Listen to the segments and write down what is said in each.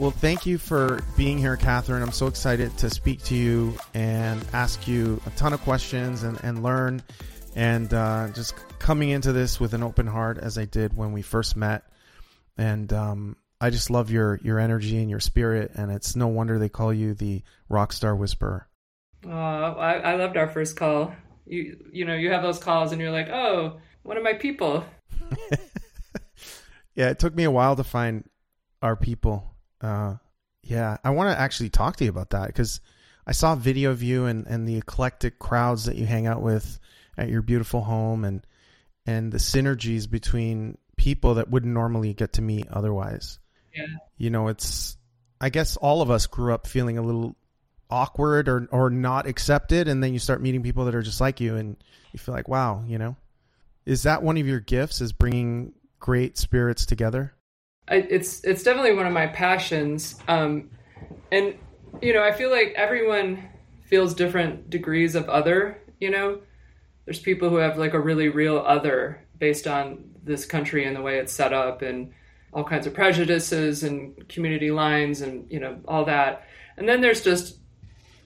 Well, thank you for being here, Kathryn. I'm so excited to speak to you and ask you a ton of questions and, and learn and uh, just coming into this with an open heart as I did when we first met. And um, I just love your, your energy and your spirit. And it's no wonder they call you the rock star whisperer. Oh, I, I loved our first call. You, you know, you have those calls and you're like, oh, one of my people. yeah, it took me a while to find our people uh, yeah, I want to actually talk to you about that because I saw a video of you and, and the eclectic crowds that you hang out with at your beautiful home and and the synergies between people that wouldn't normally get to meet otherwise. Yeah. You know, it's I guess all of us grew up feeling a little awkward or or not accepted and then you start meeting people that are just like you and you feel like, wow, you know. Is that one of your gifts is bringing great spirits together? It's it's definitely one of my passions. Um, and you know, I feel like everyone feels different degrees of other. You know, there's people who have like a really real other based on this country and the way it's set up and all kinds of prejudices and community lines and you know all that. And then there's just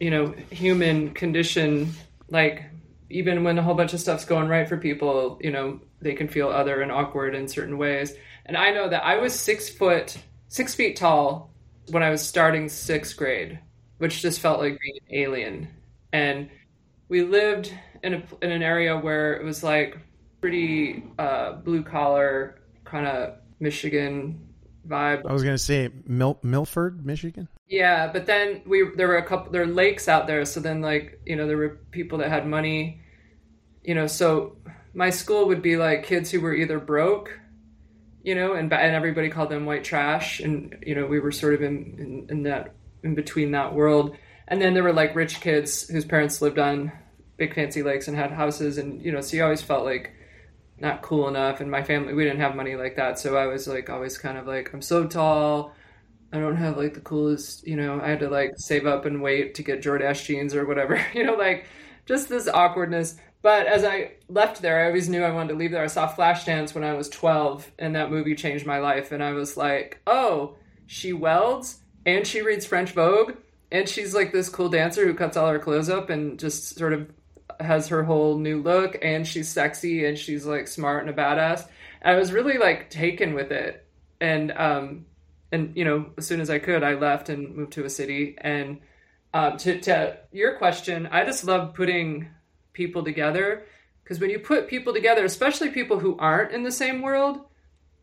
you know human condition like even when a whole bunch of stuff's going right for people, you know, they can feel other and awkward in certain ways. And I know that I was six foot, six feet tall when I was starting sixth grade, which just felt like being an alien. And we lived in, a, in an area where it was like pretty uh, blue collar, kind of Michigan vibe. I was gonna say Mil- Milford, Michigan. Yeah, but then we there were a couple there were lakes out there, so then like you know there were people that had money, you know. So my school would be like kids who were either broke you know, and and everybody called them white trash, and you know we were sort of in, in, in that in between that world. And then there were like rich kids whose parents lived on big fancy lakes and had houses, and you know, so you always felt like not cool enough. And my family, we didn't have money like that, so I was like always kind of like I'm so tall. I don't have like the coolest, you know, I had to like save up and wait to get Jordache jeans or whatever, you know, like just this awkwardness. But as I left there, I always knew I wanted to leave there. I saw Flashdance when I was 12, and that movie changed my life. And I was like, oh, she welds and she reads French Vogue, and she's like this cool dancer who cuts all her clothes up and just sort of has her whole new look, and she's sexy and she's like smart and a badass. I was really like taken with it. And, um, and you know, as soon as I could, I left and moved to a city. And um, to, to your question, I just love putting people together because when you put people together especially people who aren't in the same world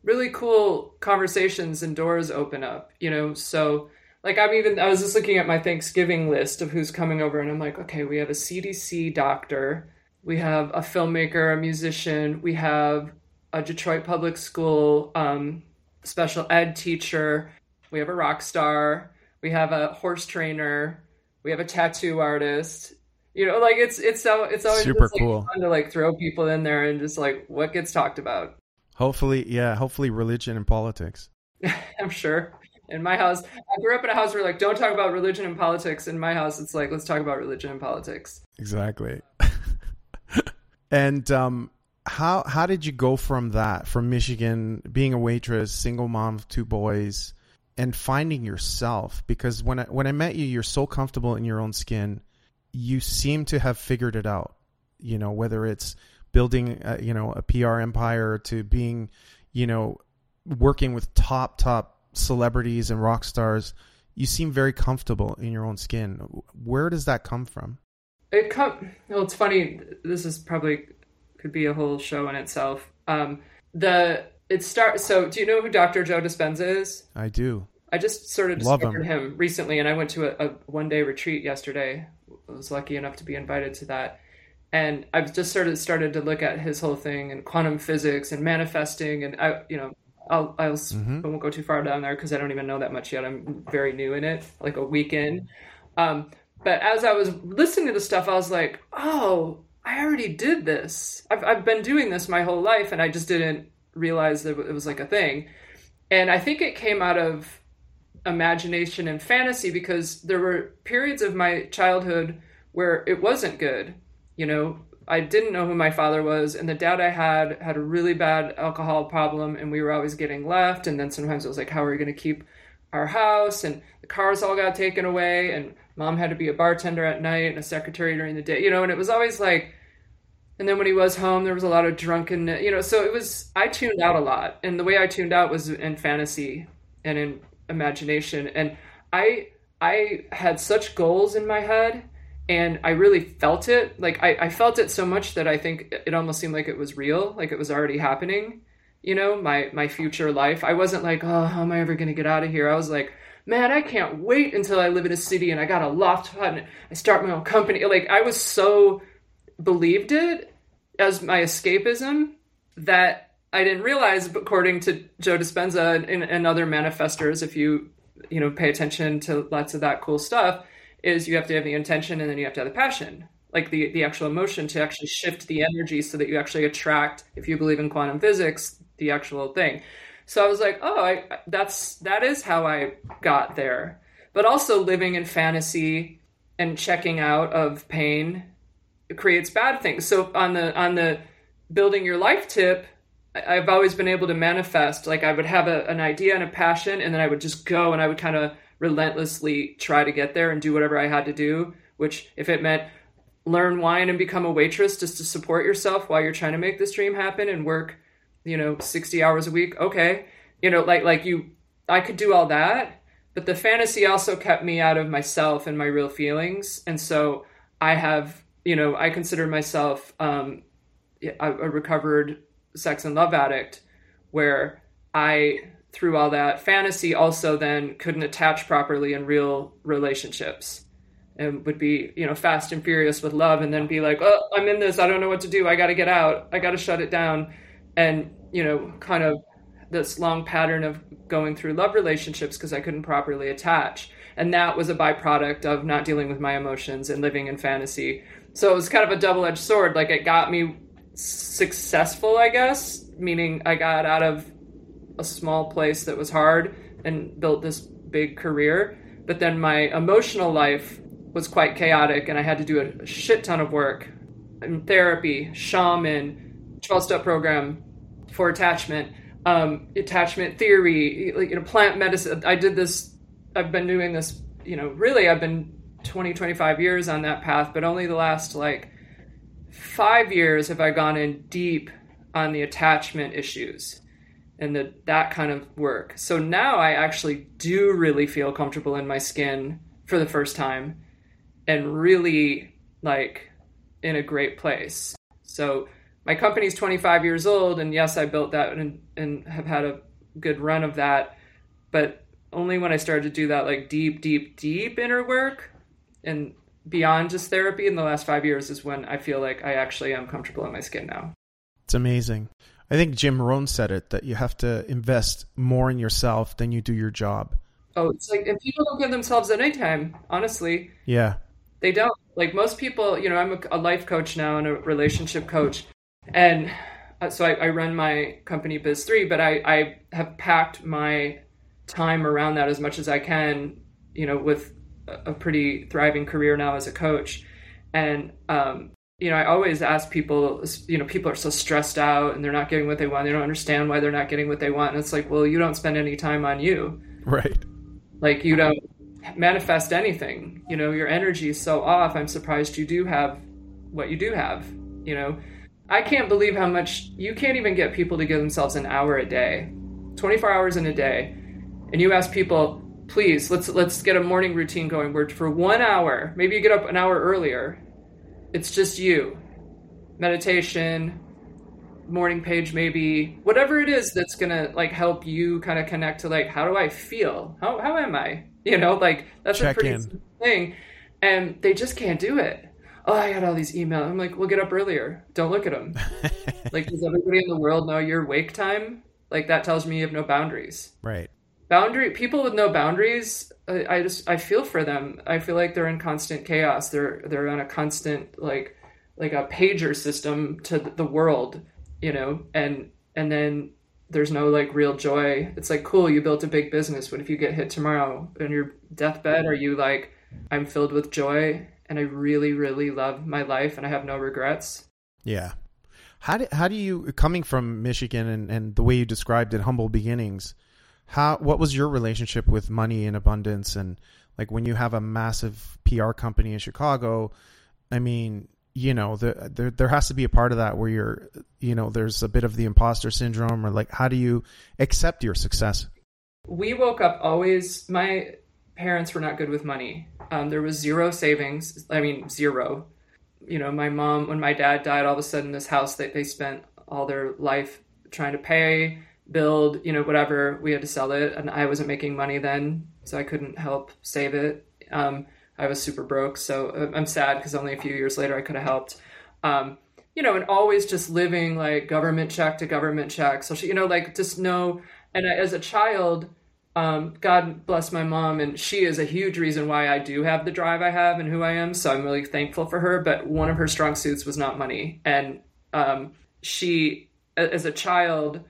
really cool conversations and doors open up you know so like i'm even i was just looking at my thanksgiving list of who's coming over and i'm like okay we have a cdc doctor we have a filmmaker a musician we have a detroit public school um, special ed teacher we have a rock star we have a horse trainer we have a tattoo artist. You know like it's it's so it's always super just, like, cool. fun to like throw people in there and just like what gets talked about. Hopefully yeah hopefully religion and politics. I'm sure in my house. I grew up in a house where like don't talk about religion and politics. In my house it's like let's talk about religion and politics. Exactly. And um how how did you go from that from michigan being a waitress single mom of two boys and finding yourself? Because when i when i met you you're so comfortable in your own skin. You seem to have figured it out. You know, whether it's building, a, you know, a PR empire to being, you know, working with top top celebrities and rock stars, you seem very comfortable in your own skin. Where does that come from? It come. Well, it's funny. This is probably could be a whole show in itself. Um, the it start. So, do you know who Dr. Joe Dispenza is? I do. I just sort of discovered him. him. recently, and I went to a, a one day retreat yesterday I was lucky enough to be invited to that. And I've just sort of started to look at his whole thing and quantum physics and manifesting. And I, you know, I'll, I'll mm-hmm. I won't go too far down there because I don't even know that much yet. I'm very new in it, like a week in. Um, but as I was listening to the stuff, I was like, oh, I already did this. I've, I've been doing this my whole life, and I just didn't realize that it was like a thing. And I think it came out of imagination and fantasy because there were periods of my childhood where it wasn't good. You know, I didn't know who my father was, and the dad I had had a really bad alcohol problem, and we were always getting left. And then sometimes it was like, how are we going to keep our house and the cars all got taken away and mom had to be a bartender at night and a secretary during the day you know and it was always like and then when he was home there was a lot of drunken you know so it was i tuned out a lot and the way i tuned out was in fantasy and in imagination and i i had such goals in my head and i really felt it. Like I, I felt it so much that i think it almost seemed like it was real like it was already happening you know my my future life. I wasn't like oh how am i ever going to get out of here? I was like man i can't wait until i live in a city and i got a loft hut and i start my own company. Like i was so believed it as my escapism that i didn't realize according to joe dispenza and, and other manifestors if you you know pay attention to lots of that cool stuff is you have to have the intention and then you have to have the passion like the the actual emotion to actually shift the energy so that you actually attract if you believe in quantum physics the actual thing. So I was like, oh, I, that's that is how I got there. But also living in fantasy and checking out of pain creates bad things. So on the on the building your life tip, I've always been able to manifest. Like I would have a, an idea and a passion, and then I would just go and I would kind of relentlessly try to get there and do whatever I had to do. Which, if it meant learn wine and become a waitress just to support yourself while you're trying to make this dream happen and work you know 60 hours a week okay you know like like you i could do all that but the fantasy also kept me out of myself and my real feelings and so i have you know i consider myself um, a, a recovered sex and love addict where i through all that fantasy also then couldn't attach properly in real relationships and would be you know fast and furious with love and then be like oh i'm in this i don't know what to do i got to get out i got to shut it down and you know kind of this long pattern of going through love relationships because I couldn't properly attach. And that was a byproduct of not dealing with my emotions and living in fantasy. So it was kind of a double edged sword. Like it got me successful, I guess, meaning I got out of a small place that was hard and built this big career. But then my emotional life was quite chaotic and I had to do a shit ton of work in therapy, shaman, 12 step program for attachment, um, attachment theory, you know, plant medicine. I did this, I've been doing this, you know, really, I've been 20, 25 years on that path, but only the last like five years have I gone in deep on the attachment issues and the, that kind of work. So now I actually do really feel comfortable in my skin for the first time and really like in a great place. So my company's 25 years old and yes i built that and, and have had a good run of that but only when i started to do that like deep deep deep inner work and beyond just therapy in the last five years is when i feel like i actually am comfortable in my skin now it's amazing i think jim rohn said it that you have to invest more in yourself than you do your job. Oh it's like and people don't give themselves any time honestly yeah. they don't. Like most people you know i'm a, a life coach now and a relationship coach and uh, so I, I, run my company Biz3, but I, I have packed my time around that as much as I can, you know, with a pretty thriving career now as a coach. And, um, you know, I always ask people, you know, people are so stressed out and they're not getting what they want. They don't understand why they're not getting what they want. And it's like, well, you don't spend any time on you. Right. Like you don't manifest anything. You know, your energy is so off. I'm surprised you do have what you do have, you know. I can't believe how much you can't even get people to give themselves an hour a day, 24 hours in a day, and you ask people, please let's let's get a morning routine going where for one hour, maybe you get up an hour earlier, it's just you, meditation, morning page maybe whatever it is that's gonna like help you kind of connect to like how do I feel how how am I you know like that's Check a pretty in. thing and they just can't do it oh, I got all these emails. I'm like, well, get up earlier. Don't look at them. like, does everybody in the world know your wake time? Like, that tells me you have no boundaries. Right. Boundary people with no boundaries. I, I just I feel for them. I feel like they're in constant chaos. They're they're on a constant like like a pager system to the world, you know, and and then there's no like real joy. It's like cool, you built a big business. What if you get hit tomorrow on your deathbed? Are you like I'm filled with joy and I really, really love my life and I have no regrets. Yeah. How do, how do you, coming from Michigan and, and the way you described it, humble beginnings, how what was your relationship with money in abundance and like when you have a massive PR company in Chicago, I mean, you know, there, there there has to be a part of that where you're, you know, there's a bit of the imposter syndrome or like how do you accept your success? We woke up always my parents were not good with money. Um, there was zero savings. I mean, zero. You know, my mom, when my dad died, all of a sudden, this house that they spent all their life trying to pay build, you know, whatever. We had to sell it, and I wasn't making money then, so I couldn't help save it. Um, I was super broke, so uh, I'm sad because only a few years later I could have helped. Um, you know, and always just living like government check to government check. So she, you know, like just know. And as a child, um, God bless my mom, and she is a huge reason why I do have the drive I have and who I am. So I'm really thankful for her. But one of her strong suits was not money, and um, she, as a child,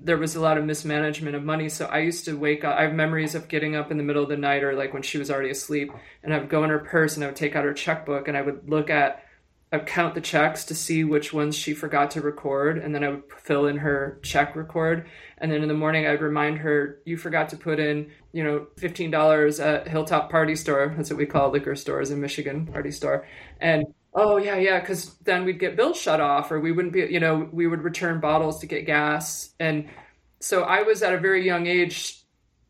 there was a lot of mismanagement of money. So I used to wake up. I have memories of getting up in the middle of the night or like when she was already asleep, and I would go in her purse and I would take out her checkbook and I would look at, I'd count the checks to see which ones she forgot to record, and then I would fill in her check record. And then in the morning, I'd remind her, "You forgot to put in, you know, fifteen dollars at Hilltop Party Store. That's what we call liquor stores in Michigan, Party Store." And oh yeah yeah because then we'd get bills shut off or we wouldn't be you know we would return bottles to get gas. And so i was at a very young age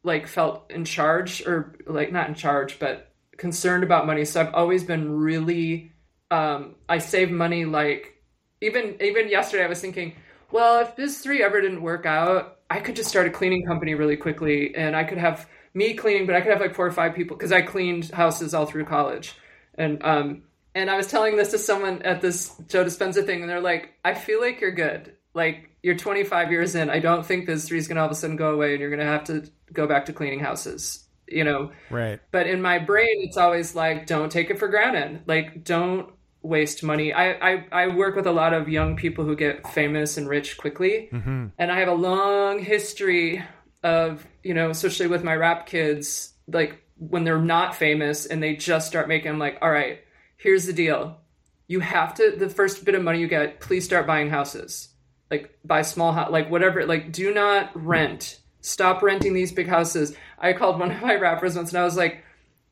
like felt in charge or like not in charge but concerned about money. So i've always been really um i save money like even even yesterday i was thinking well if biz 3 ever didn't work out i could just start a cleaning company really quickly and i could have me cleaning but i could have like four or five people because i cleaned houses all through college. And um and I was telling this to someone at this Joe Dispenza thing, and they're like, I feel like you're good. Like, you're 25 years in. I don't think Biz 3 is going to all of a sudden go away and you're going to have to go back to cleaning houses, you know? Right. But in my brain, it's always like, don't take it for granted. Like, don't waste money. I, I, I work with a lot of young people who get famous and rich quickly. Mm-hmm. And I have a long history of, you know, especially with my rap kids, like when they're not famous and they just start making, I'm like, all right, here's the deal. You have to the first bit of money you get, please start buying houses. Like buy small house, like whatever. Like do not rent. Stop renting these big houses. I called one of my rappers once and I was like,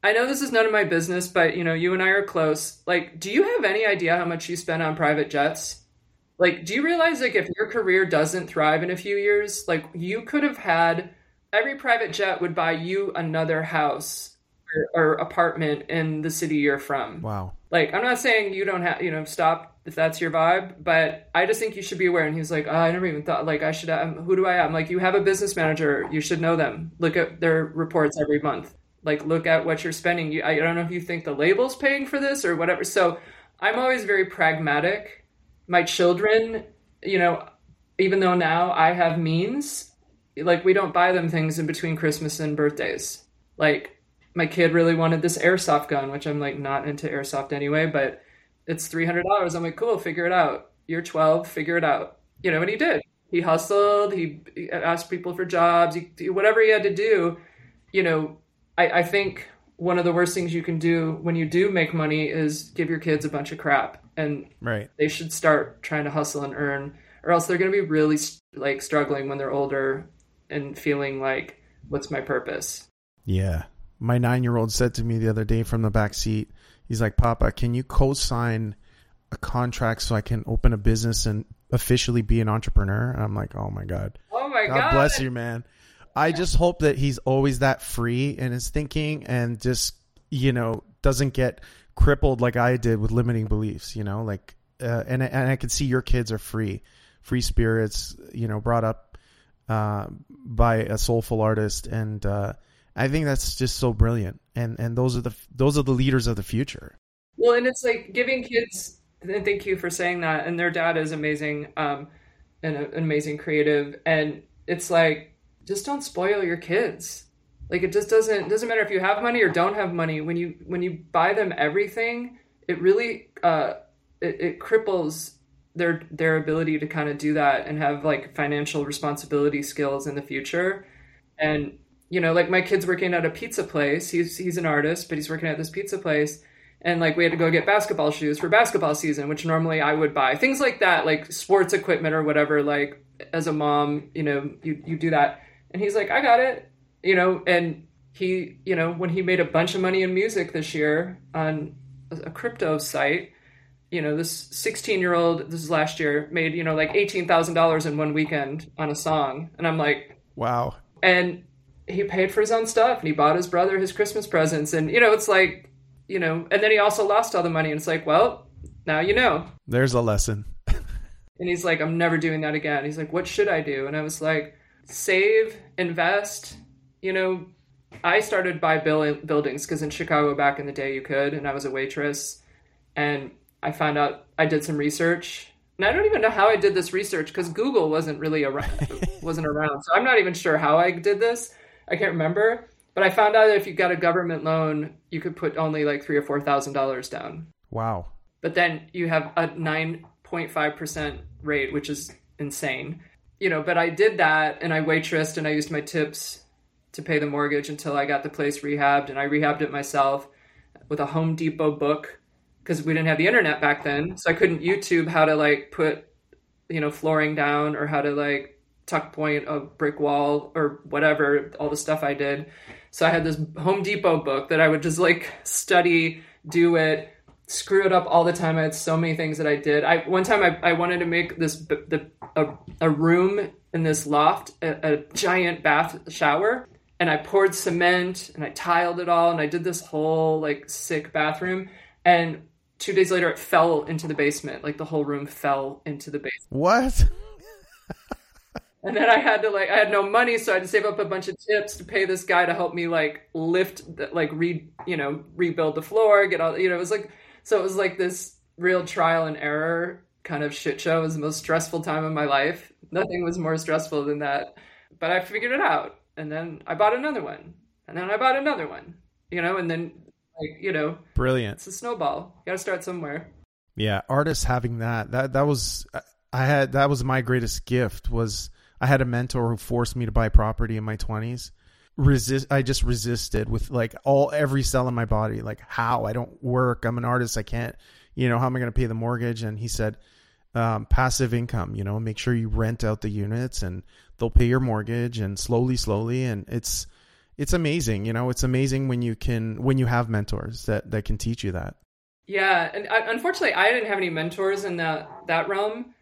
I know this is none of my business, but you know, you and I are close. Like, do you have any idea how much you spend on private jets? Like, do you realize like if your career doesn't thrive in a few years, like you could have had every private jet would buy you another house or, apartment in the city you're from. Wow. Like, I'm not saying you don't have, you know, stop if that's your vibe, but I just think you should be aware. And he's like, oh, I never even thought, like, I should, um, who do I? I'm like, you have a business manager. You should know them. Look at their reports every month. Like, look at what you're spending. You, I don't know if you think the label's paying for this or whatever. So I'm always very pragmatic. My children, you know, even though now I have means, like, we don't buy them things in between Christmas and birthdays. Like, my kid really wanted this airsoft gun, which I'm like not into airsoft anyway, but it's three hundred dollars. I'm like, cool, figure it out. You're twelve, figure it out. You know, and he did. He hustled. He, asked people for jobs. He, whatever he had to do. You know, I, I think one of the worst things you can do when you do make money is give your kids a bunch of crap, and right. they should start trying to hustle and earn, or else they're going to be really like struggling when they're older and feeling like, what's my purpose? Yeah, my nine year old said to me the other day from the back seat, he's like, Papa, can you co sign a contract so I can open a business and officially be an entrepreneur? And I'm like, oh my God. Oh my God. God bless you, man. I just hope that he's always that free in his thinking and just, you know, doesn't get crippled like I did with limiting beliefs, you know, like, uh, and, and I can see your kids are free, free spirits, you know, brought up, uh, by a soulful artist and, uh, I think that's just so brilliant, and and those are the those are the leaders of the future. Well, and it's like giving kids. And thank you for saying that. And their dad is amazing, um, and an amazing creative. And it's like just don't spoil your kids. Like it just doesn't doesn't matter if you have money or don't have money. When you when you buy them everything, it really uh, it, it cripples their their ability to kind of do that and have like financial responsibility skills in the future. And you know, like my kid's working at a pizza place. He's he's an artist, but he's working at this pizza place. And like we had to go get basketball shoes for basketball season, which normally I would buy. Things like that, like sports equipment or whatever, like as a mom, you know, you, you do that. And he's like, I got it. You know, and he, you know, when he made a bunch of money in music this year on a crypto site, you know, this 16 year old, this is last year, made, you know, like $18,000 in one weekend on a song. And I'm like, wow. And he paid for his own stuff and he bought his brother his Christmas presents. And, you know, it's like, you know, and then he also lost all the money. And it's like, well, now you know. There's a lesson. and he's like, I'm never doing that again. He's like, what should I do? And I was like, save, invest, you know. I started by buildings because in Chicago back in the day you could, and I was a waitress. And I found out I did some research. And I don't even know how I did this research because Google wasn't really around, wasn't around. So I'm not even sure how I did this. I can't remember. But I found out that if you got a government loan, you could put only like three or four thousand dollars down. Wow. But then you have a nine point five percent rate, which is insane. You know, but I did that and I waitressed and I used my tips to pay the mortgage until I got the place rehabbed and I rehabbed it myself with a Home Depot book because we didn't have the internet back then. So I couldn't YouTube how to like put, you know, flooring down or how to like tuck point a brick wall or whatever, all the stuff I did. So I had this Home Depot book that I would just like study, do it, screw it up all the time. I had so many things that I did. I one time I, I wanted to make this the a, a room in this loft, a, a giant bath shower, and I poured cement and I tiled it all and I did this whole like sick bathroom and two days later it fell into the basement like the whole room fell into the basement what and then I had to like I had no money, so I had to save up a bunch of tips to pay this guy to help me like lift, like re you know rebuild the floor, get all you know. It was like so it was like this real trial and error kind of shit show. It was the most stressful time of my life. Nothing was more stressful than that, but I figured it out, and then I bought another one, and then I bought another one, you know, and then like you know, brilliant. It's a snowball. You got to start somewhere. Yeah, artists having that that that was I had that was my greatest gift was I had a mentor who forced me to buy property in my 20s. Resist I just resisted with like all every cell in my body. Like how? I don't work. I'm an artist. I can't you know how am I going to pay the mortgage? And he said um, passive income you know make sure you rent out the units and they'll pay your mortgage and slowly slowly. And it's it's amazing you know? It's amazing when you can when you have mentors that that can teach you that. Yeah and I, unfortunately I didn't have any mentors in that that realm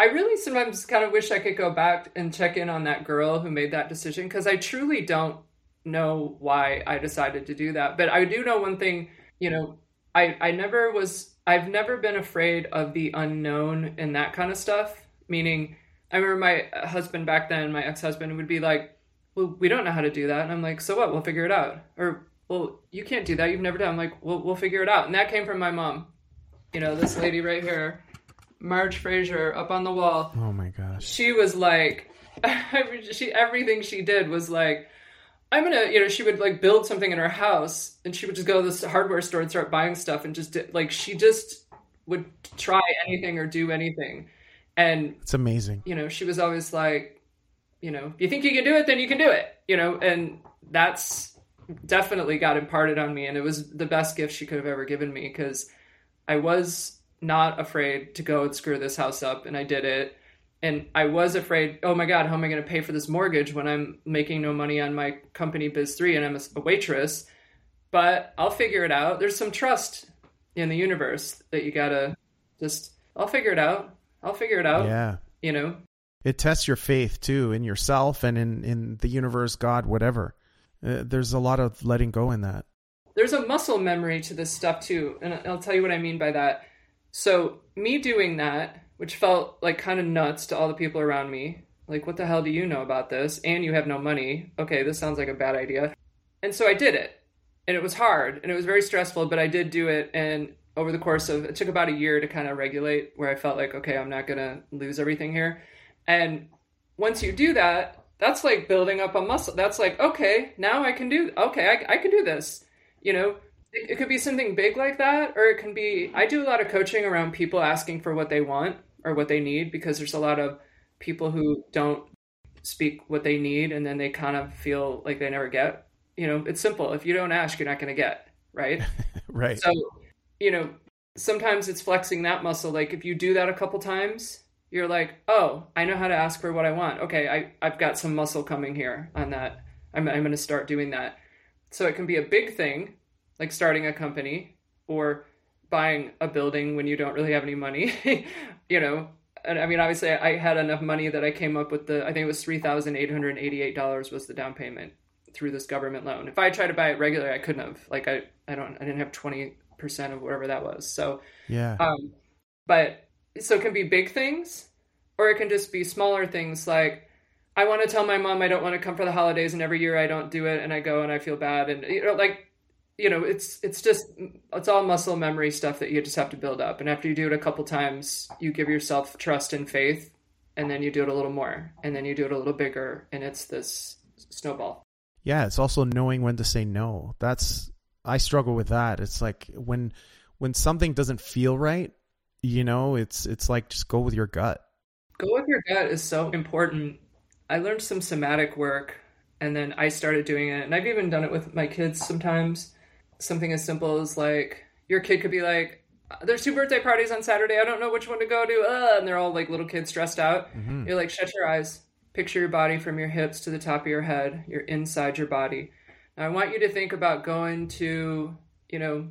I really sometimes kind of wish I could go back and check in on that girl who made that decision because I truly don't know why I decided to do that. But I do know one thing, you know, I I never was I've never been afraid of the unknown and that kind of stuff. Meaning, I remember my husband back then, my ex-husband would be like, "Well, we don't know how to do that." And I'm like, "So what? We'll figure it out." Or, "Well, you can't do that. You've never done." I'm like, "Well, we'll figure it out." And that came from my mom. You know, this lady right here Marge Frazier up on the wall. Oh my gosh. She was like, she everything she did was like, I'm gonna, you know, she would like build something in her house, and she would just go to this hardware store and start buying stuff, and just like she just would try anything or do anything, and it's amazing. You know, she was always like, you know, you think you can do it, then you can do it, you know, and that's definitely got imparted on me, and it was the best gift she could have ever given me because I was not afraid to go and screw this house up, and I did it. And I was afraid, oh my God, how am I going to pay for this mortgage when I'm making no money on my company Biz 3 and I'm a waitress? But I'll figure it out. There's some trust in the universe that you got to just, I'll figure it out. I'll figure it out. Yeah. You know? It tests your faith too in yourself and in, in the universe, God, whatever. Uh, there's a lot of letting go in that. There's a muscle memory to this stuff too. And I'll tell you what I mean by that so, me doing that, which felt like kind of nuts to all the people around me, like, what the hell do you know about this? And you have no money. Okay, this sounds like a bad idea. And so I did it. And it was hard and it was very stressful, but I did do it. And over the course of it took about a year to kind of regulate where I felt like, okay, I'm not going to lose everything here. And once you do that, that's like building up a muscle. That's like, okay, now I can do, okay, I, I can do this. You know, it, could be something big like that, or it can be. I do a lot of coaching around people asking for what they want or what they need because there's a lot of people who don't speak what they need and then they kind of feel like they never get. You know, it's simple. If you don't ask, you're not going to get, right? right. So, you know, sometimes it's flexing that muscle. Like if you do that a couple times, you're like, oh, I know how to ask for what I want. Okay, I, I've got some muscle coming here on that. I'm, I'm going to start doing that. So it can be a big thing, like starting a company or buying a building when you don't really have any money, you know. And I mean, obviously, I had enough money that I came up with the, I think it was $3,888 was the down payment through this government loan. If I tried to buy it regularly, I couldn't have. Like, I, I don't, I didn't have 20% of whatever that was. So, yeah. Um, but so it can be big things or it can just be smaller things like I want to tell my mom I don't want to come for the holidays and every year I don't do it and I go and I feel bad and you know like you know it's it's just it's all muscle memory stuff that you just have to build up and after you do it a couple times you give yourself trust and faith and then you do it a little more and then you do it a little bigger and it's this snowball. Yeah, it's also knowing when to say no. That's I struggle with that. It's like when when something doesn't feel right, you know, it's it's like just go with your gut. Go with your gut is so important. I learned some somatic work and then I started doing it. And I've even done it with my kids sometimes. Something as simple as like your kid could be like, there's two birthday parties on Saturday. I don't know which one to go to. Uh, and they're all like little kids stressed out. Mm-hmm. You're like, shut your eyes. Picture your body from your hips to the top of your head. You're inside your body. Now, I want you to think about going to, you know,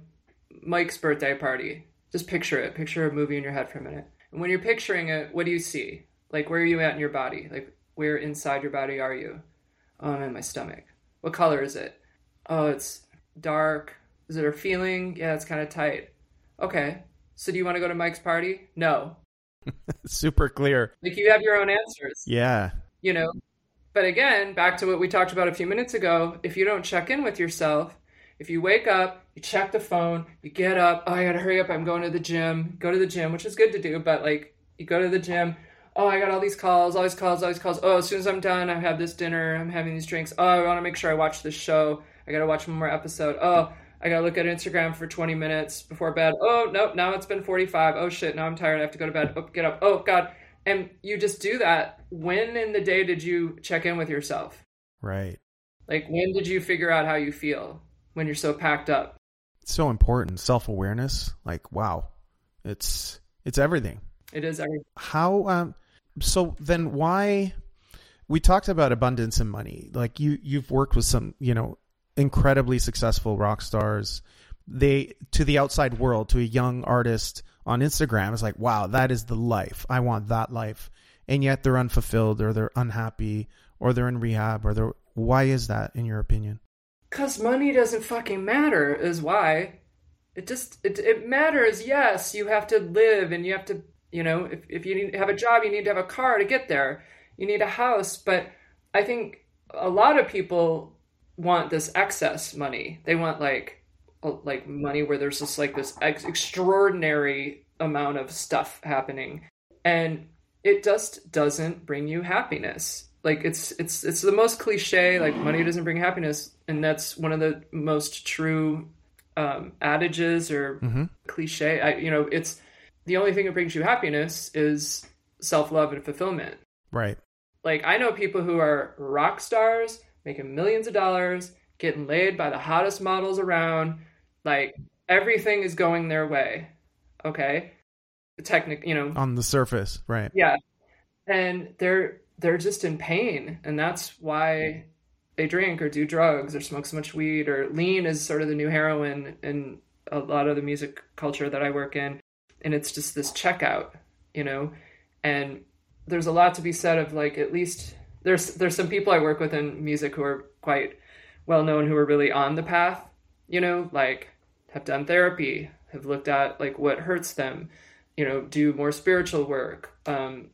Mike's birthday party. Just picture it. Picture a movie in your head for a minute. And when you're picturing it, what do you see? Like, where are you at in your body? Like, where inside your body are you? Oh, I'm in my stomach. What color is it? Oh, it's dark. Is it a feeling? Yeah, it's kind of tight. Okay. So do you want to go to Mike's party? No. Super clear. Like you have your own answers. Yeah. You know, but again, back to what we talked about a few minutes ago, if you don't check in with yourself, if you wake up, you check the phone, you get up, oh, I gotta hurry up, I'm going to the gym, go to the gym, which is good to do, but like you go to the gym, oh, I got all these calls, all these calls, all these calls. Oh, as soon as I'm done, I have this dinner, I'm having these drinks. Oh, I wanna make sure I watch this show. I gotta watch one more episode. Oh, I gotta look at Instagram for 20 minutes before bed. Oh, nope, now it's been 45. Oh shit, now I'm tired, I have to go to bed. Oh, get up. Oh, God. And you just do that. When in the day did you check in with yourself? Right. Like, when did you figure out how you feel? when you're so packed up. It's so important. Self awareness. Like, wow. It's it's everything. It is everything. How um so then why we talked about abundance and money. Like you you've worked with some, you know, incredibly successful rock stars. They to the outside world, to a young artist on Instagram, it's like, wow, that is the life. I want that life. And yet they're unfulfilled or they're unhappy or they're in rehab or they're why is that in your opinion? Cause money doesn't fucking matter is why. It just it it matters. Yes, you have to live and you have to you know if if you need have a job, you need to have a car to get there. You need a house, but I think a lot of people want this excess money. They want like like money where there's just like this ex- extraordinary amount of stuff happening, and it just doesn't bring you happiness. Like it's it's it's the most cliche like money doesn't bring happiness and that's one of the most true um, adages or mm-hmm. cliche. I, you know it's the only thing that brings you happiness is self-love and fulfillment. Right. Like i know people who are rock stars making millions of dollars getting laid by the hottest models around. Like everything is going their way okay? The technic you know. On the surface right. Yeah. And they're they're just in pain and that's why they drink or do drugs or smoke so much weed or lean is sort of the new heroin in a lot of the music culture that I work in and it's just this checkout you know? And there's a lot to be said of like at least there's there's some people I work with in music who are quite well known who are really on the path you know like have done therapy have looked at like what hurts them you know do more spiritual work um,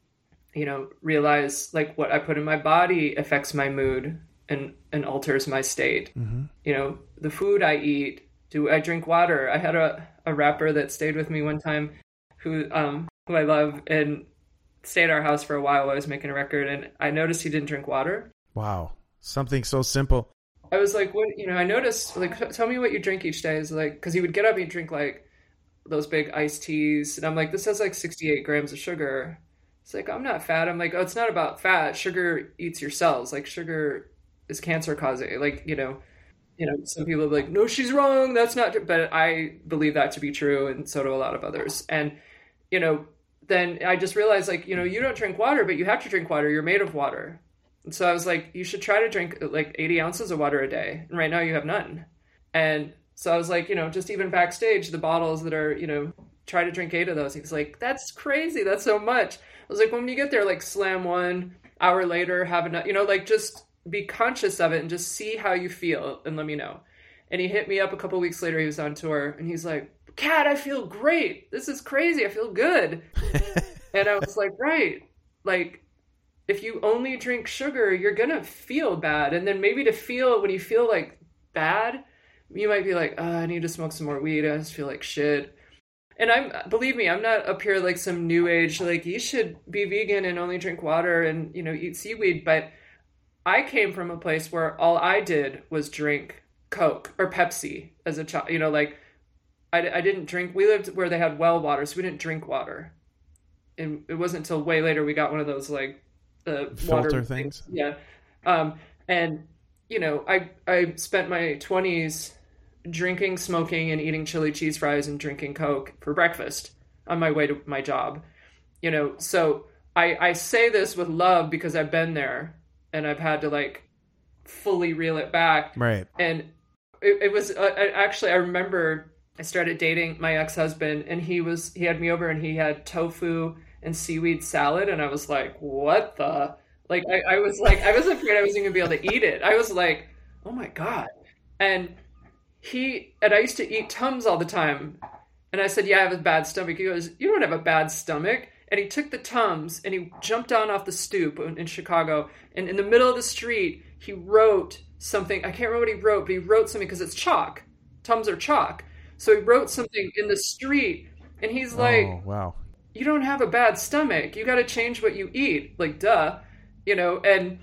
you know realize like what i put in my body affects my mood and and alters my state mm-hmm. you know the food i eat do i drink water i had a, a rapper that stayed with me one time who um who i love and stayed at our house for a while while i was making a record and i noticed he didn't drink water wow something so simple i was like what you know i noticed like tell me what you drink each day is like because he would get up and drink like those big iced teas and i'm like this has like 68 grams of sugar it's like, I'm not fat. I'm like, oh, it's not about fat. Sugar eats your cells. Like sugar is cancer causing. Like, you know, you know, some people are like, no, she's wrong. That's not true. But I believe that to be true. And so do a lot of others. And, you know, then I just realized like, you know, you don't drink water, but you have to drink water. You're made of water. And so I was like, you should try to drink like 80 ounces of water a day. And right now you have none. And so I was like, you know, just even backstage, the bottles that are, you know, try to drink eight of those. He was like, that's crazy. That's so much. I was like, when you get there, like slam one hour later, have enough, you know, like just be conscious of it and just see how you feel and let me know. And he hit me up a couple weeks later. He was on tour and he's like, Kat, I feel great. This is crazy. I feel good. and I was like, right. Like, if you only drink sugar, you're going to feel bad. And then maybe to feel when you feel like bad, you might be like, oh, I need to smoke some more weed. I just feel like shit. And I'm believe me, I'm not up here like some new age like you should be vegan and only drink water and you know eat seaweed. But I came from a place where all I did was drink Coke or Pepsi as a child. You know, like I, I didn't drink. We lived where they had well water, so we didn't drink water. And it wasn't until way later we got one of those like the filter water things. Yeah, um, and you know, I I spent my twenties drinking, smoking, and eating chili cheese fries and drinking Coke for breakfast on my way to my job. You know, so I I say this with love because I've been there and I've had to like fully reel it back. Right. And it, it was uh, actually I remember I started dating my ex husband, and he was he had me over, and he had tofu and seaweed salad, and I was like, what the like I, I was like I was afraid I wasn't gonna be able to eat it. I was like, oh my god, and he and I used to eat tums all the time, and I said, yeah, I have a bad stomach. He goes, you don't have a bad stomach. And he took the tums and he jumped down off the stoop in, in Chicago, and in the middle of the street, he wrote something. I can't remember what he wrote, but he wrote something because it's chalk. Tums are chalk so he wrote something in the street, and he's like, oh, "Wow, you don't have a bad stomach. You got to change what you eat." Like, duh, you know. And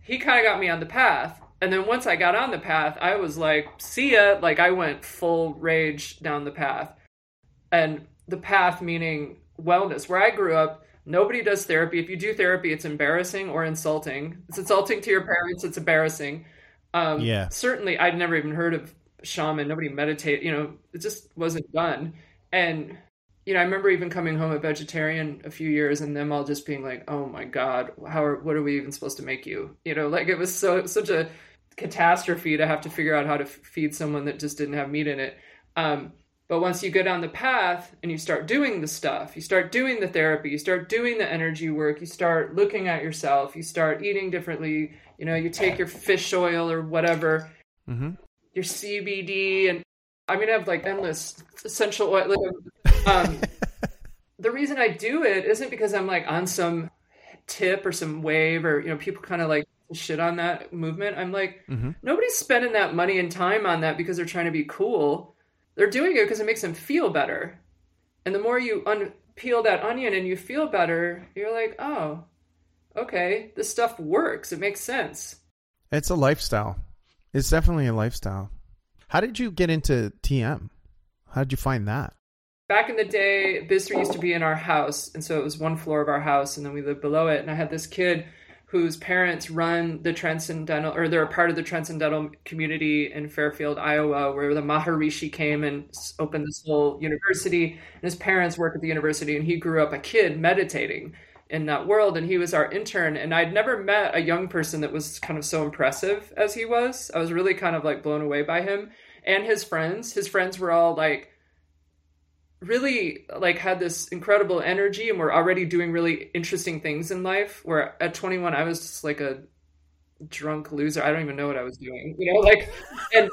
he kind of got me on the path. And then once I got on the path, I was like, "See ya!" Like I went full rage down the path, and the path meaning wellness. Where I grew up, nobody does therapy. If you do therapy, it's embarrassing or insulting. It's insulting to your parents. It's embarrassing. Um, yeah. Certainly, I'd never even heard of shaman, nobody meditate, you know, it just wasn't done. And, you know, I remember even coming home a vegetarian a few years and them all just being like, oh my God, how are, what are we even supposed to make you? You know, like it was so, such a catastrophe to have to figure out how to feed someone that just didn't have meat in it. Um, but once you go down the path and you start doing the stuff, you start doing the therapy, you start doing the energy work, you start looking at yourself, you start eating differently, you know, you take your fish oil or whatever, mm-hmm your CBD, and I mean, I have like endless essential oil. Like, um, the reason I do it isn't because I'm like on some tip or some wave or you know people kind of like shit on that movement. I'm like mm-hmm. nobody's spending that money and time on that because they're trying to be cool. They're doing it because it makes them feel better. And the more you un- peel that onion and you feel better, you're like, oh, okay, this stuff works. It makes sense. It's a lifestyle. It's definitely a lifestyle. How did you get into TM? How did you find that? Back in the day, Biz 3 used to be in our house, and so it was one floor of our house, and then we lived below it. And I had this kid whose parents run the Transcendental, or they're a part of the Transcendental community in Fairfield, Iowa, where the Maharishi came and opened this whole university. And his parents work at the university, and he grew up a kid meditating in that world and he was our intern and I'd never met a young person that was kind of so impressive as he was. I was really kind of like blown away by him and his friends. His friends were all like really like had this incredible energy and were already doing really interesting things in life where at 21 I was just like a drunk loser. I don't even know what I was doing. You know like and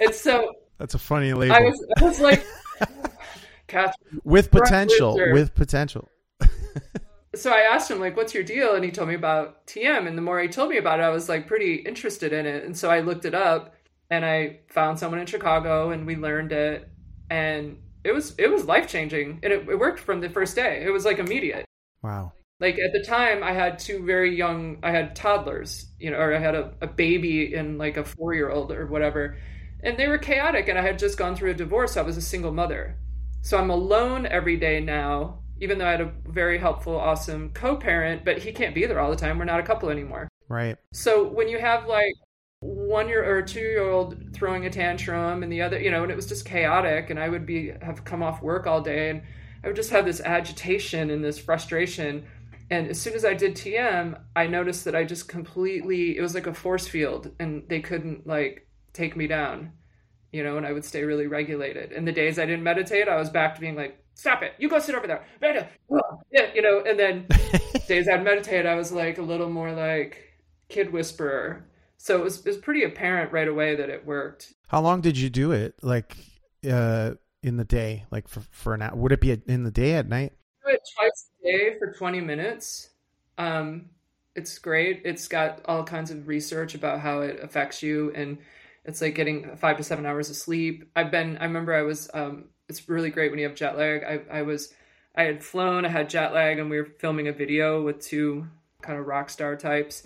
and so That's a funny label. I was I was like Kathryn, with potential, with potential so I asked him like, "What's your deal?" And he told me about TM. And the more he told me about it, I was like pretty interested in it. And so I looked it up, and I found someone in Chicago, and we learned it, and it was it was life changing, and it, it worked from the first day. It was like immediate. Wow. Like at the time, I had two very young. I had toddlers, you know, or I had a, a baby and like a four year old or whatever, and they were chaotic. And I had just gone through a divorce. I was a single mother, so I'm alone every day now even though I had a very helpful, awesome co parent, but he can't be there all the time. We're not a couple anymore. Right. So when you have like one year or two year old throwing a tantrum and the other, you know, and it was just chaotic, and I would be have come off work all day and I would just have this agitation and this frustration. And as soon as I did TM, I noticed that I just completely, it was like a force field and they couldn't like take me down, you know, and I would stay really regulated. And the days I didn't meditate, I was back to being like, stop it, you go sit over there. Yeah, you know, and then days I'd meditate, I was like a little more like kid whisperer. So it was, it was pretty apparent right away that it worked. How long did you do it? Like, uh, in the day, like for, for an hour? Would it be in the day at night? do it twice a day for 20 minutes. Um, it's great. It's got all kinds of research about how it affects you, and it's like getting five to seven hours of sleep. I've been. I remember I was. Um, it's really great when you have jet lag. I, I was. I had flown. I had jet lag, and we were filming a video with two kind of rock star types.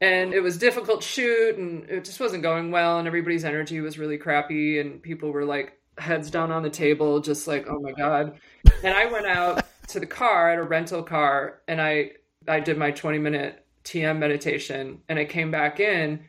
And it was difficult shoot, and it just wasn't going well, and everybody's energy was really crappy, and people were like heads down on the table, just like, oh my God. And I went out to the car at a rental car and I, I did my 20 minute TM meditation and I came back in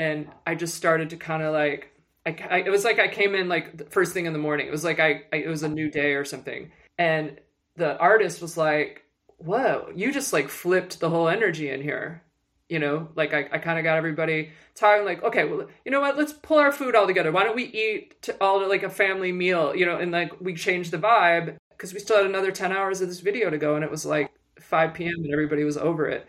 and I just started to kind of like, I, I, it was like I came in like first thing in the morning. It was like I, I, it was a new day or something. And the artist was like, whoa, you just like flipped the whole energy in here. You know like i, I kind of got everybody talking like okay well you know what? Let's pull our food all together. Why don't we eat to, all like a family meal? You know and like we changed the vibe because we still had another 10 hours of this video to go and it was like 5 p.m and everybody was over it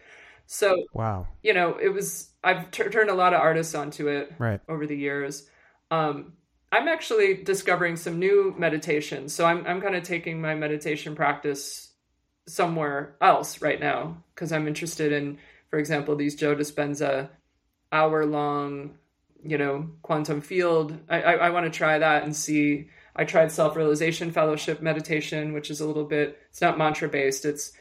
so wow you know it was i've t- turned a lot of artists onto it right over the years um i'm actually discovering some new meditations so i'm, I'm kind of taking my meditation practice somewhere else right now because i'm interested in for example, these Joe Dispenza hour long, you know, quantum field. I, I, I want to try that and see. I tried self realization fellowship meditation, which is a little bit, it's not mantra based. It's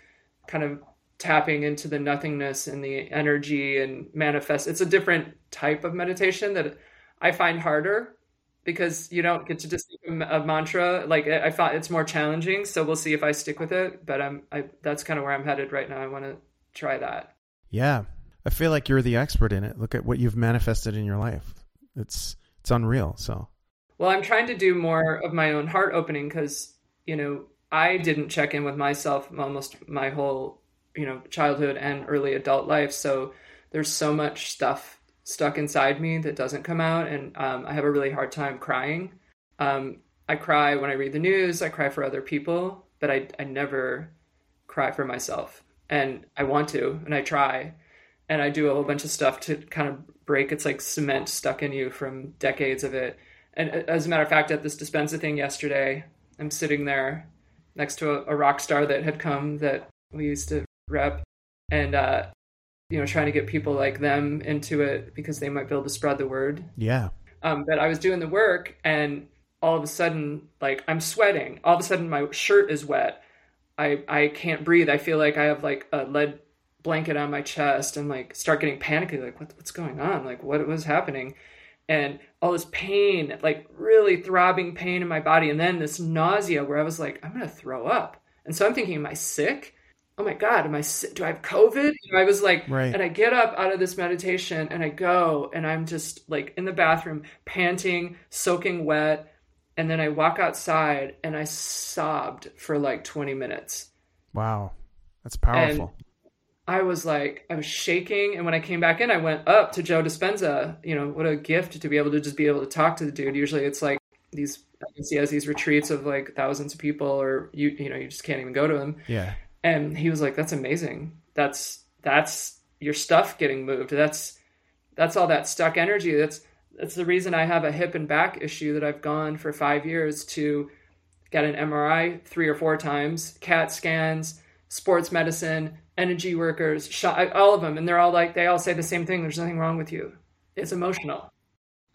kind of tapping into the nothingness and the energy and manifest. It's a different type of meditation that I find harder because you don't get to just a mantra. Like I thought it's more challenging. So we'll see if I stick with it. But I'm, I, that's kind of where I'm headed right now. I want to try that. Yeah. I feel like you're the expert in it. Look at what you've manifested in your life. It's it's unreal. So Well, I'm trying to do more of my own heart opening cuz, you know, I didn't check in with myself almost my whole, you know, childhood and early adult life. So there's so much stuff stuck inside me that doesn't come out and um, I have a really hard time crying. Um, I cry when I read the news, I cry for other people, but I, I never cry for myself and I want to, and I try, and I do a whole bunch of stuff to kind of break. It's like cement stuck in you from decades of it. And as a matter of fact, at this Dispenza thing yesterday, I'm sitting there next to a, a rock star that had come that we used to rep, and uh, you know, trying to get people like them into it because they might be able to spread the word. Yeah. Um, but I was doing the work, and all of a sudden, like I'm sweating. All of a sudden, my shirt is wet I I can't breathe. I feel like I have like a lead blanket on my chest and like start getting panicky like what, what's going on like what was happening and all this pain like really throbbing pain in my body and then this nausea where i was like i'm gonna throw up and so i'm thinking am i sick oh my god am i sick do i have covid you know, i was like right. and i get up out of this meditation and i go and i'm just like in the bathroom panting soaking wet and then I walk outside and I sobbed for like 20 minutes. Wow. That's powerful. And I was like, I was shaking. And when I came back in, I went up to Joe Dispenza. You know, what a gift to be able to just be able to talk to the dude. Usually it's like these, he has these retreats of like thousands of people or you, you know, you just can't even go to them. Yeah. And he was like, that's amazing. That's, that's your stuff getting moved. That's, that's all that stuck energy. That's, that's the reason I have a hip and back issue that I've gone for five years to get an MRI three or four times, CAT scans, sports medicine, energy workers, shot, all of them. And they're all like, they all say the same thing. There's nothing wrong with you. It's emotional.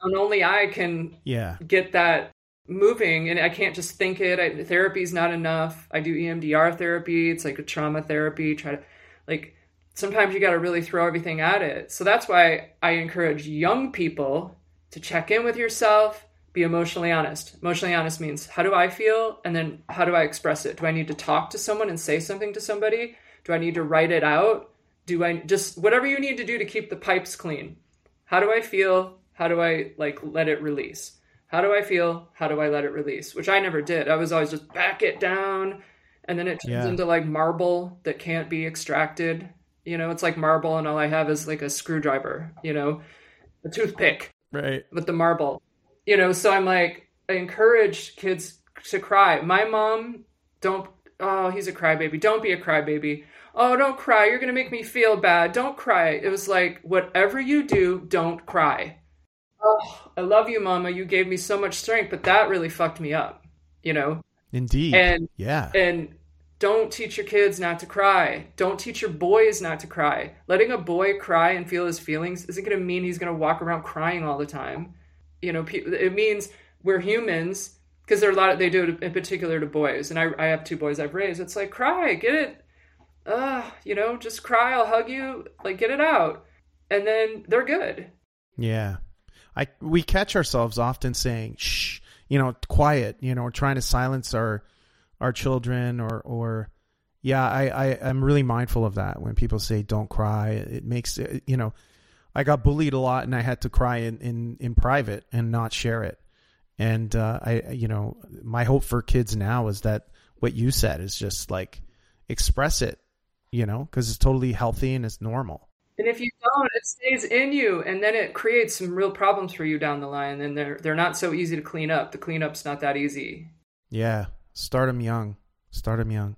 And only I can yeah. get that moving. And I can't just think it. Therapy is not enough. I do EMDR therapy. It's like a trauma therapy. Try to, like, sometimes you got to really throw everything at it. So that's why I encourage young people to check in with yourself, be emotionally honest. Emotionally honest means how do I feel? And then how do I express it? Do I need to talk to someone and say something to somebody? Do I need to write it out? Do I just whatever you need to do to keep the pipes clean? How do I feel? How do I like let it release? How do I feel? How do I let it release? Which I never did. I was always just back it down. And then it turns Yeah. into like marble that can't be extracted. You know, it's like marble, and all I have is like a screwdriver, you know, a toothpick Right. with the marble. You know, so I'm like, I encourage kids to cry. My mom, don't, oh, he's a crybaby. Don't be a crybaby. Oh, don't cry. You're going to make me feel bad. Don't cry. It was like, whatever you do, don't cry. Oh, I love you, mama. You gave me so much strength, but that really fucked me up, you know? Indeed. And yeah. and don't teach your kids not to cry. Don't teach your boys not to cry. Letting a boy cry and feel his feelings isn't going to mean he's going to walk around crying all the time. You know, it means we're humans because there are a lot of, they do it in particular to boys. And I, I have two boys I've raised. It's like, cry, get it. Uh, you know, just cry. I'll hug you. Like, get it out. And then they're good. Yeah. I we catch ourselves often saying shh, you know, quiet, you know, trying to silence our our children or or yeah, I I I'm really mindful of that when people say don't cry. It makes you know, I got bullied a lot and I had to cry in in in private and not share it. And uh I you know, my hope for kids now is that what you said is just like express it, you know, cuz it's totally healthy and it's normal. And if you don't, it stays in you, and then it creates some real problems for you down the line. And they're they're not so easy to clean up. The cleanup's not that easy. Yeah, start them young. Start them young.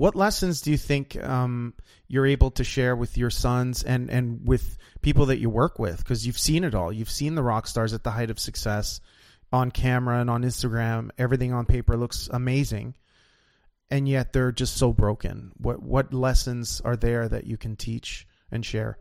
What lessons do you think um, you're able to share with your sons and, and with people that you work with? Because you've seen it all. You've seen the rock stars at the height of success on camera and on Instagram. Everything on paper looks amazing, and yet they're just so broken. What what lessons are there that you can teach and share?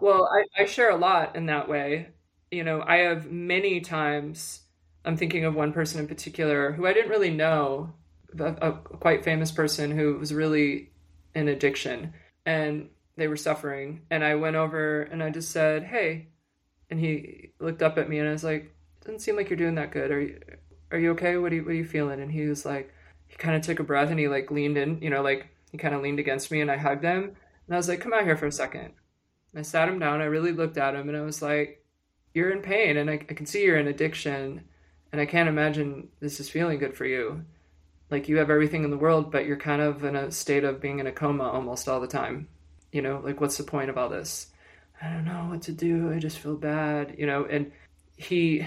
Well, I, I share a lot in that way. You know, I have many times. I'm thinking of one person in particular who I didn't really know, a, a quite famous person who was really in addiction, and they were suffering. And I went over and I just said, "Hey," and he looked up at me and I was like, "Doesn't seem like you're doing that good. Are you are you okay? What are you what are you feeling?" And he was like, he kind of took a breath and he like leaned in, you know, like he kind of leaned against me and I hugged him and I was like, "Come out here for a second. And I sat him down. I really looked at him and I was like, "You're in pain and I, I can see you're in addiction, and I can't imagine this is feeling good for you. Like you have everything in the world, but you're kind of in a state of being in a coma almost all the time. You know, like what's the point of all this? I don't know what to do. I just feel bad. You know, and he."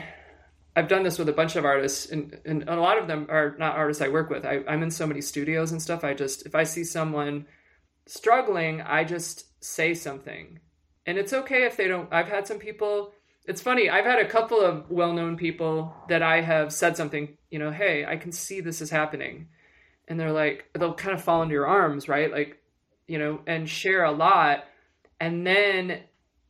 I've done this with a bunch of artists, and, and a lot of them are not artists I work with. I, I'm in so many studios and stuff. I just, if I see someone struggling, I just say something. And it's okay if they don't. I've had some people, it's funny, I've had a couple of well known people that I have said something, you know, hey, I can see this is happening. And they're like, they'll kind of fall into your arms, right? Like, you know, and share a lot. And then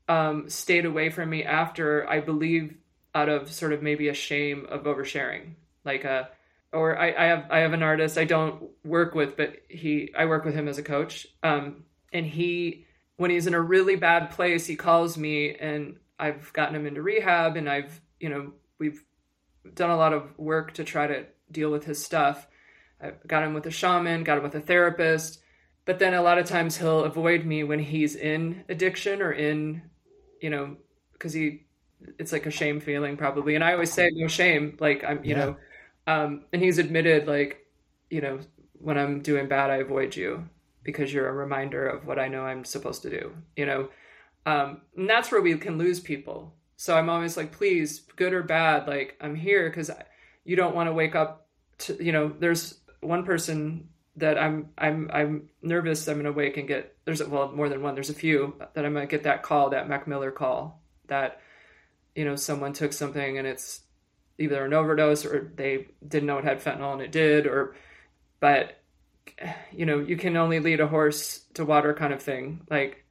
um, stayed away from me after, I believe, out of sort of maybe a shame of oversharing. Like, a, or I, I have I have an artist I don't work with, but he I work with him as a coach. Um, and he when he's in a really bad place, he calls me and I've gotten him into rehab and I've you know we've done a lot of work to try to deal with his stuff. I got him with a shaman, got him with a therapist, but then a lot of times he'll avoid me when he's in addiction or in you know because he it's like a shame feeling probably and i always say no shame like i'm you Yeah. know um and he's admitted like you know when i'm doing bad i avoid you because you're a reminder of what i know i'm supposed to do you know? Um and that's where we can lose people. So i'm always like please good or bad like i'm here because you don't want to wake up to you know there's one person that i'm i'm i'm nervous i'm gonna wake and get there's well more than one there's a few that i might get that call that mac miller call that you know someone took something and it's either an overdose or they didn't know it had fentanyl and it did or but you know you can only lead a horse to water kind of thing. Like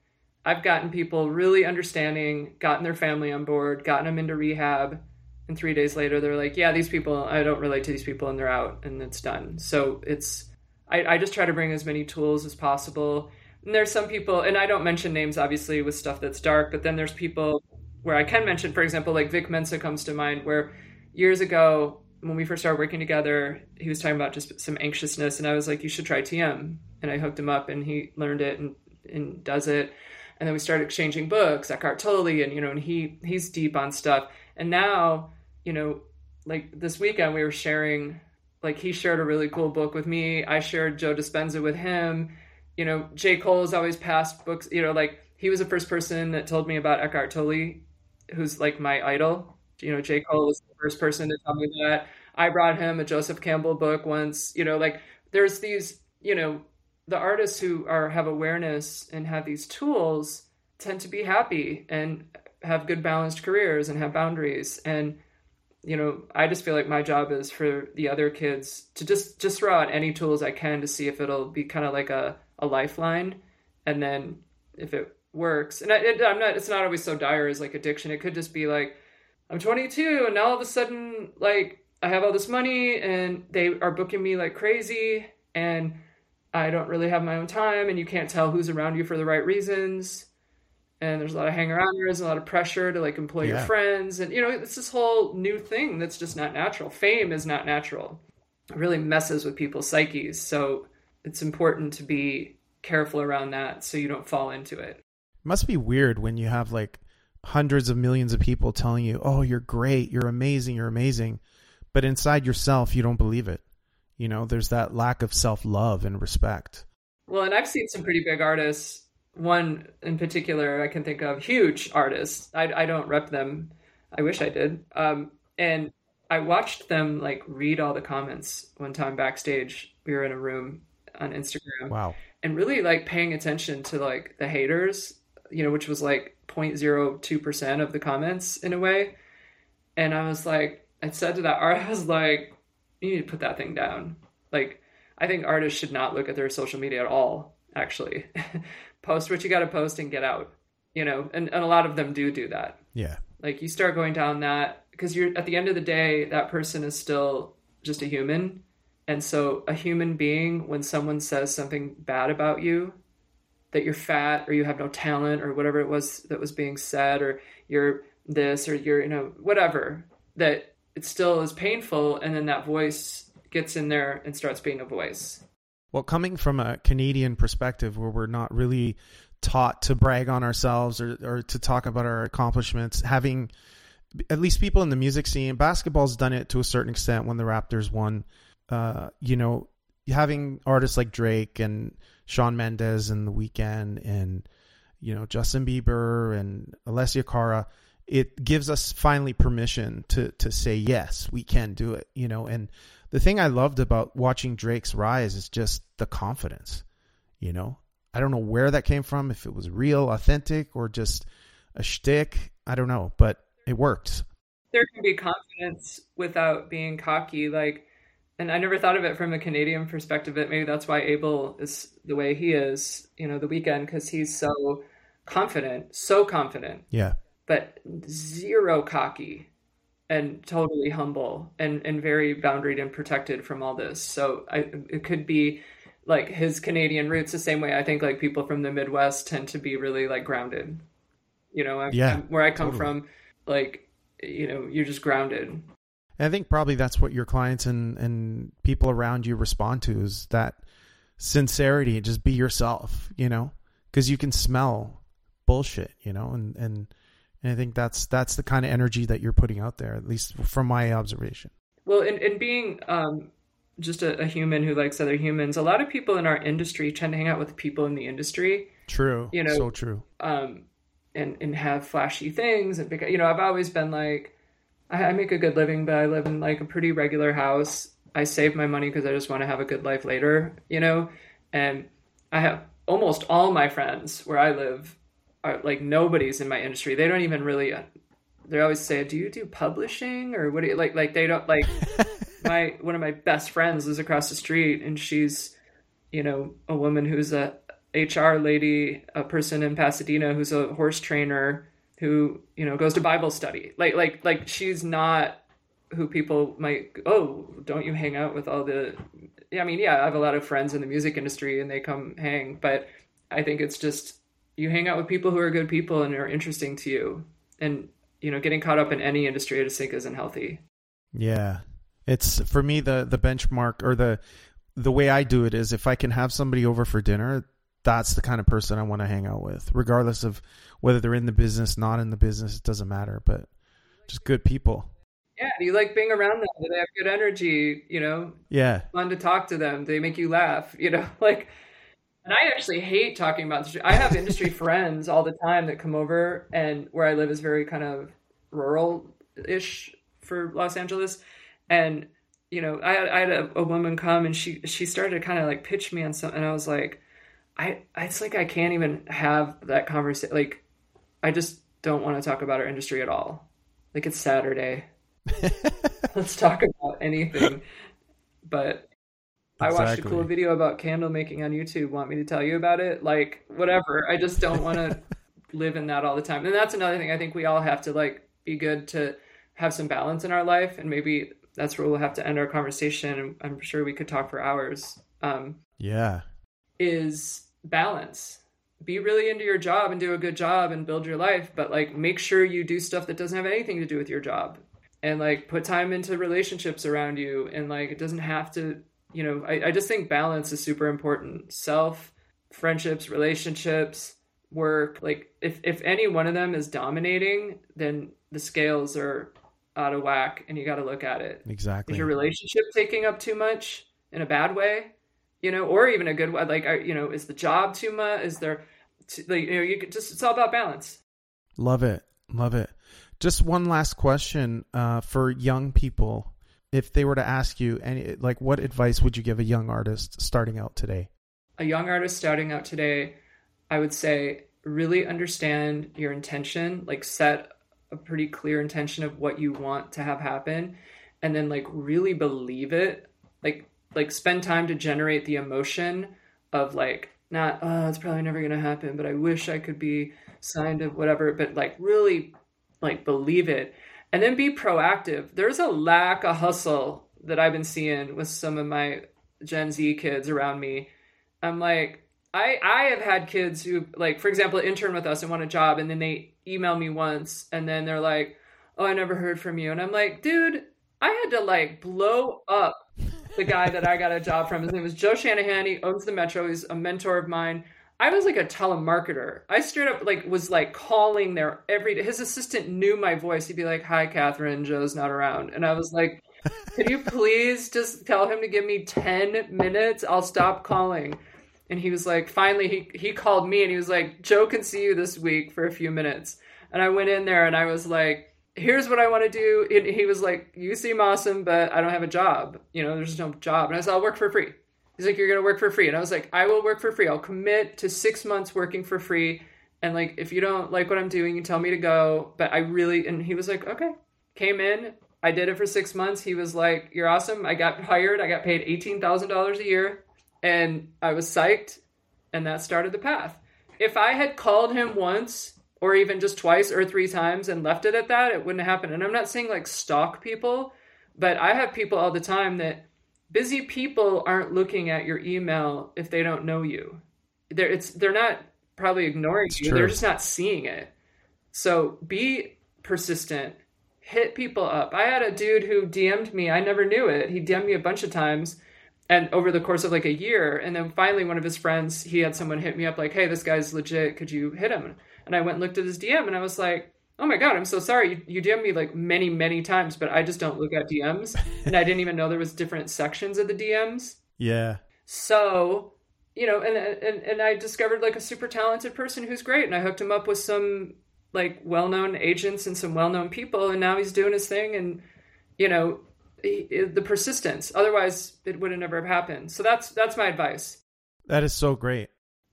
i've gotten people really understanding gotten their family on board gotten them into rehab and three days later they're like yeah these people i don't relate to these people and they're out and it's done. So it's i, I just try to bring as many tools as possible. And there's some people and i don't mention names obviously with stuff that's dark but then there's people where I can mention, for example, like Vic Mensa comes to mind, where years ago when we first started working together, he was talking about just some anxiousness, and I was like, "You should try TM," and I hooked him up, and he learned it and and does it, and then we started exchanging books, Eckhart Tolle, and you know, and he he's deep on stuff, and now you know like this weekend we were sharing like he shared a really cool book with me. I shared Joe Dispenza with him. You know, J. Cole has always passed books, you know, like he was the first person that told me about Eckhart Tolle, who's like my idol. You know, J. Cole was the first person to tell me that. I brought him a Joseph Campbell book once, you know, like there's these, you know, the artists who are have awareness and have these tools tend to be happy and have good balanced careers and have boundaries and you know i just feel like my job is for the other kids to just just throw out any tools i can to see if it'll be kind of like a, a lifeline and then if it works and I, it, i'm not it's not always so dire as like addiction it could just be like i'm 22 and now all of a sudden like i have all this money and they are booking me like crazy and i don't really have my own time and you can't tell who's around you for the right reasons and there's a lot of hang arounders, a lot of pressure to like employ yeah. your friends, and you know it's this whole new thing that's just not natural. Fame is not natural. It really messes with people's psyches. So it's important to be careful around that so you don't fall into it. It must be weird when you have like hundreds of millions of people telling you, "Oh, you're great, you're amazing, you're amazing," but inside yourself you don't believe it. You know, there's that lack of self-love and respect. Well, and I've seen some pretty big artists one in particular I can think of, huge artists. I, I don't rep them. I wish I did. Um, and I watched them like read all the comments one time backstage. We were in a room on Instagram. Wow. And really like paying attention to like the haters, you know, which was like 0.02% of the comments in a way. And I was like, I said to that art, I was like, you need to put that thing down. Like, I think artists should not look at their social media at all, actually. post what you got to post and get out you know and, and a lot of them do do that yeah like you start going down that because you're at the end of the day that person is still just a human and so a human being when someone says something bad about you that you're fat or you have no talent or whatever it was that was being said or you're this or you're you know whatever that it still is painful and then that voice gets in there and starts being a voice well, coming from a Canadian perspective where we're not really taught to brag on ourselves or, or to talk about our accomplishments, having at least people in the music scene, basketball's done it to a certain extent when the Raptors won. Uh, you know, having artists like Drake and Shawn Mendes and The Weeknd and, you know, Justin Bieber and Alessia Cara, it gives us finally permission to to say yes, we can do it, you know, and the thing I loved about watching Drake's rise is just the confidence. You know, I don't know where that came from, if it was real, authentic, or just a shtick. I don't know, but it worked. There can be confidence without being cocky. Like, and I never thought of it from a Canadian perspective. But maybe that's why Abel is the way he is. You know, the Weeknd, because he's so confident, so confident. Yeah. But zero cocky and totally humble and and very boundaried and protected from all this. So I, it could be like his Canadian roots the same way I think like people from the Midwest tend to be really like grounded. You know, I'm, yeah, I'm, where I come totally. from, like you know, you're just grounded. And I think probably that's what your clients and and people around you respond to is that sincerity. Just be yourself, you know, because you can smell bullshit, you know, and and and I think that's that's the kind of energy that you're putting out there, at least from my observation. Well, and, and being um, just a, a, human who likes other humans, a lot of people in our industry tend to hang out with people in the industry. True. You know, so true. Um, and and have flashy things and because you know I've always been like, I, I make a good living, but I live in like a pretty regular house. I save my money because I just want to have a good life later, you know, and I have almost all my friends where I live are like nobody's in my industry. They don't even really. Uh, they always say, "Do you do publishing or what?" Do you like? Like they don't like. my one of my best friends lives across the street, and she's, you know, a woman who's a HR lady, a person in Pasadena who's a horse trainer who you know goes to Bible study. Like like like she's not who people might oh don't you hang out with all the yeah i mean yeah i have a lot of friends in the music industry and they come hang but i think it's just you hang out with people who are good people and are interesting to you. And, you know, getting caught up in any industry I just think isn't healthy. Yeah. It's for me the the benchmark or the the way I do it is if I can have somebody over for dinner, that's the kind of person I want to hang out with, regardless of whether they're in the business, not in the business, it doesn't matter, but just good people. Yeah, do you like being around them. They have good energy, you know. Yeah. Fun to talk to them. They make you laugh, you know. Like, and I actually hate talking about. Industry. I have industry friends all the time that come over, and where I live is very kind of rural-ish for Los Angeles, and you know, I, I had a, a, woman come and she she started to kind of like pitch me on something, and I was like, I it's like I can't even have that conversation. Like, I just don't want to talk about our industry at all. Like it's Saturday. Let's talk about anything. But I watched a cool video about candle making on YouTube. Want me to tell you about it? Like whatever. I just don't want to live in that all the time. And that's another thing. I think we all have to like be good to have some balance in our life, and maybe that's where we'll have to end our conversation. I'm sure we could talk for hours. Um, yeah, is balance. Be really into your job and do a good job and build your life, but like make sure you do stuff that doesn't have anything to do with your job. And like put time into relationships around you and like it doesn't have to you know I, I just think balance is super important. Self friendships relationships work like if if any one of them is dominating then the scales are out of whack and you got to look at it. Exactly. Is your relationship taking up too much in a bad way you know or even a good way like you know is the job too much is there like you know you could just it's all about balance love it love it just one last question uh, for young people. If they were to ask you any, like, what advice would you give a young artist starting out today? A young artist starting out today, I would say really understand your intention, like set a pretty clear intention of what you want to have happen and then like really believe it. Like like spend time to generate the emotion of like not oh it's probably never going to happen, but I wish I could be signed to whatever, but like really like believe it. And then be proactive. There's a lack of hustle that i've been seeing with some of my gen z kids around me. I'm like i i have had kids who like for example intern with us and want a job and then they email me once and then they're like oh i never heard from you and i'm like dude i had to like blow up the guy that i got a job from his name was joe shanahan he owns the metro he's a mentor of mine I was like a telemarketer. I straight up like was like calling there every day. His assistant knew my voice. He'd be like, "Hi, Kathryn. Joe's not around," and I was like, "Could you please just tell him to give me ten minutes? I'll stop calling." And he was like, finally, he he called me and he was like, "Joe can see you this week for a few minutes." And I went in there and I was like, "Here's what I want to do." And he was like, "You seem awesome, but I don't have a job. You know, there's no job." And I said, "I'll work for free." He's like, you're going to work for free. And I was like, I will work for free. I'll commit to six months working for free. And like, if you don't like what I'm doing, you tell me to go. But I really, and he was like, okay. Came in. I did it for six months. He was like, you're awesome. I got hired. I got paid $18,000 a year. And I was psyched. And that started the path. If I had called him once or even just twice or three times and left it at that, it wouldn't happen. And I'm not saying like stalk people, but I have people all the time that busy people aren't looking at your email if they don't know you. They're it's they're not probably ignoring it's you. True. They're just not seeing it. So be persistent. Hit people up. I had a dude who DM'd me. I never knew it. He DM'd me a bunch of times and over the course of like a year and then finally one of his friends he had someone hit me up like hey this guy's legit could you hit him and i went and looked at his dm and i was like oh my god i'm so sorry. You, you dm me like many many times but i just don't look at dms and i didn't even know there was different sections of the dms yeah. So you know and and, and i discovered like a super talented person who's great. And i hooked him up with some like well-known agents and some well-known people. And now he's doing his thing. And you know he, the persistence. Otherwise it would have never have happened. So that's that's my advice. That is so great.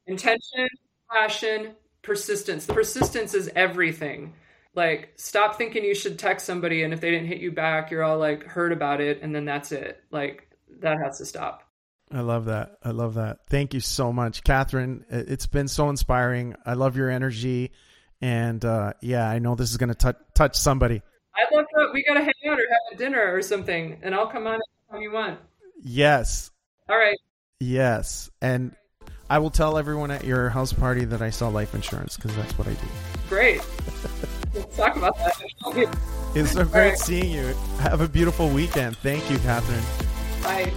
Intention passion persistence. Persistence is everything. Like stop thinking you should text somebody and if they didn't hit you back you're all like heard about it and then that's it. Like that has to stop. I love that. I love that. Thank you so much. Kathryn it's been so inspiring. I love your energy and uh, yeah i know this is going to touch touch somebody. I love that we gotta hang out or have a dinner or something and i'll come on anytime you want. Yes. All right. Yes. And i will tell everyone at your house party that i sell life insurance because that's what i do great Let's talk about that. It's so great right. seeing you. Have a beautiful weekend. Thank you, Kathryn. Bye.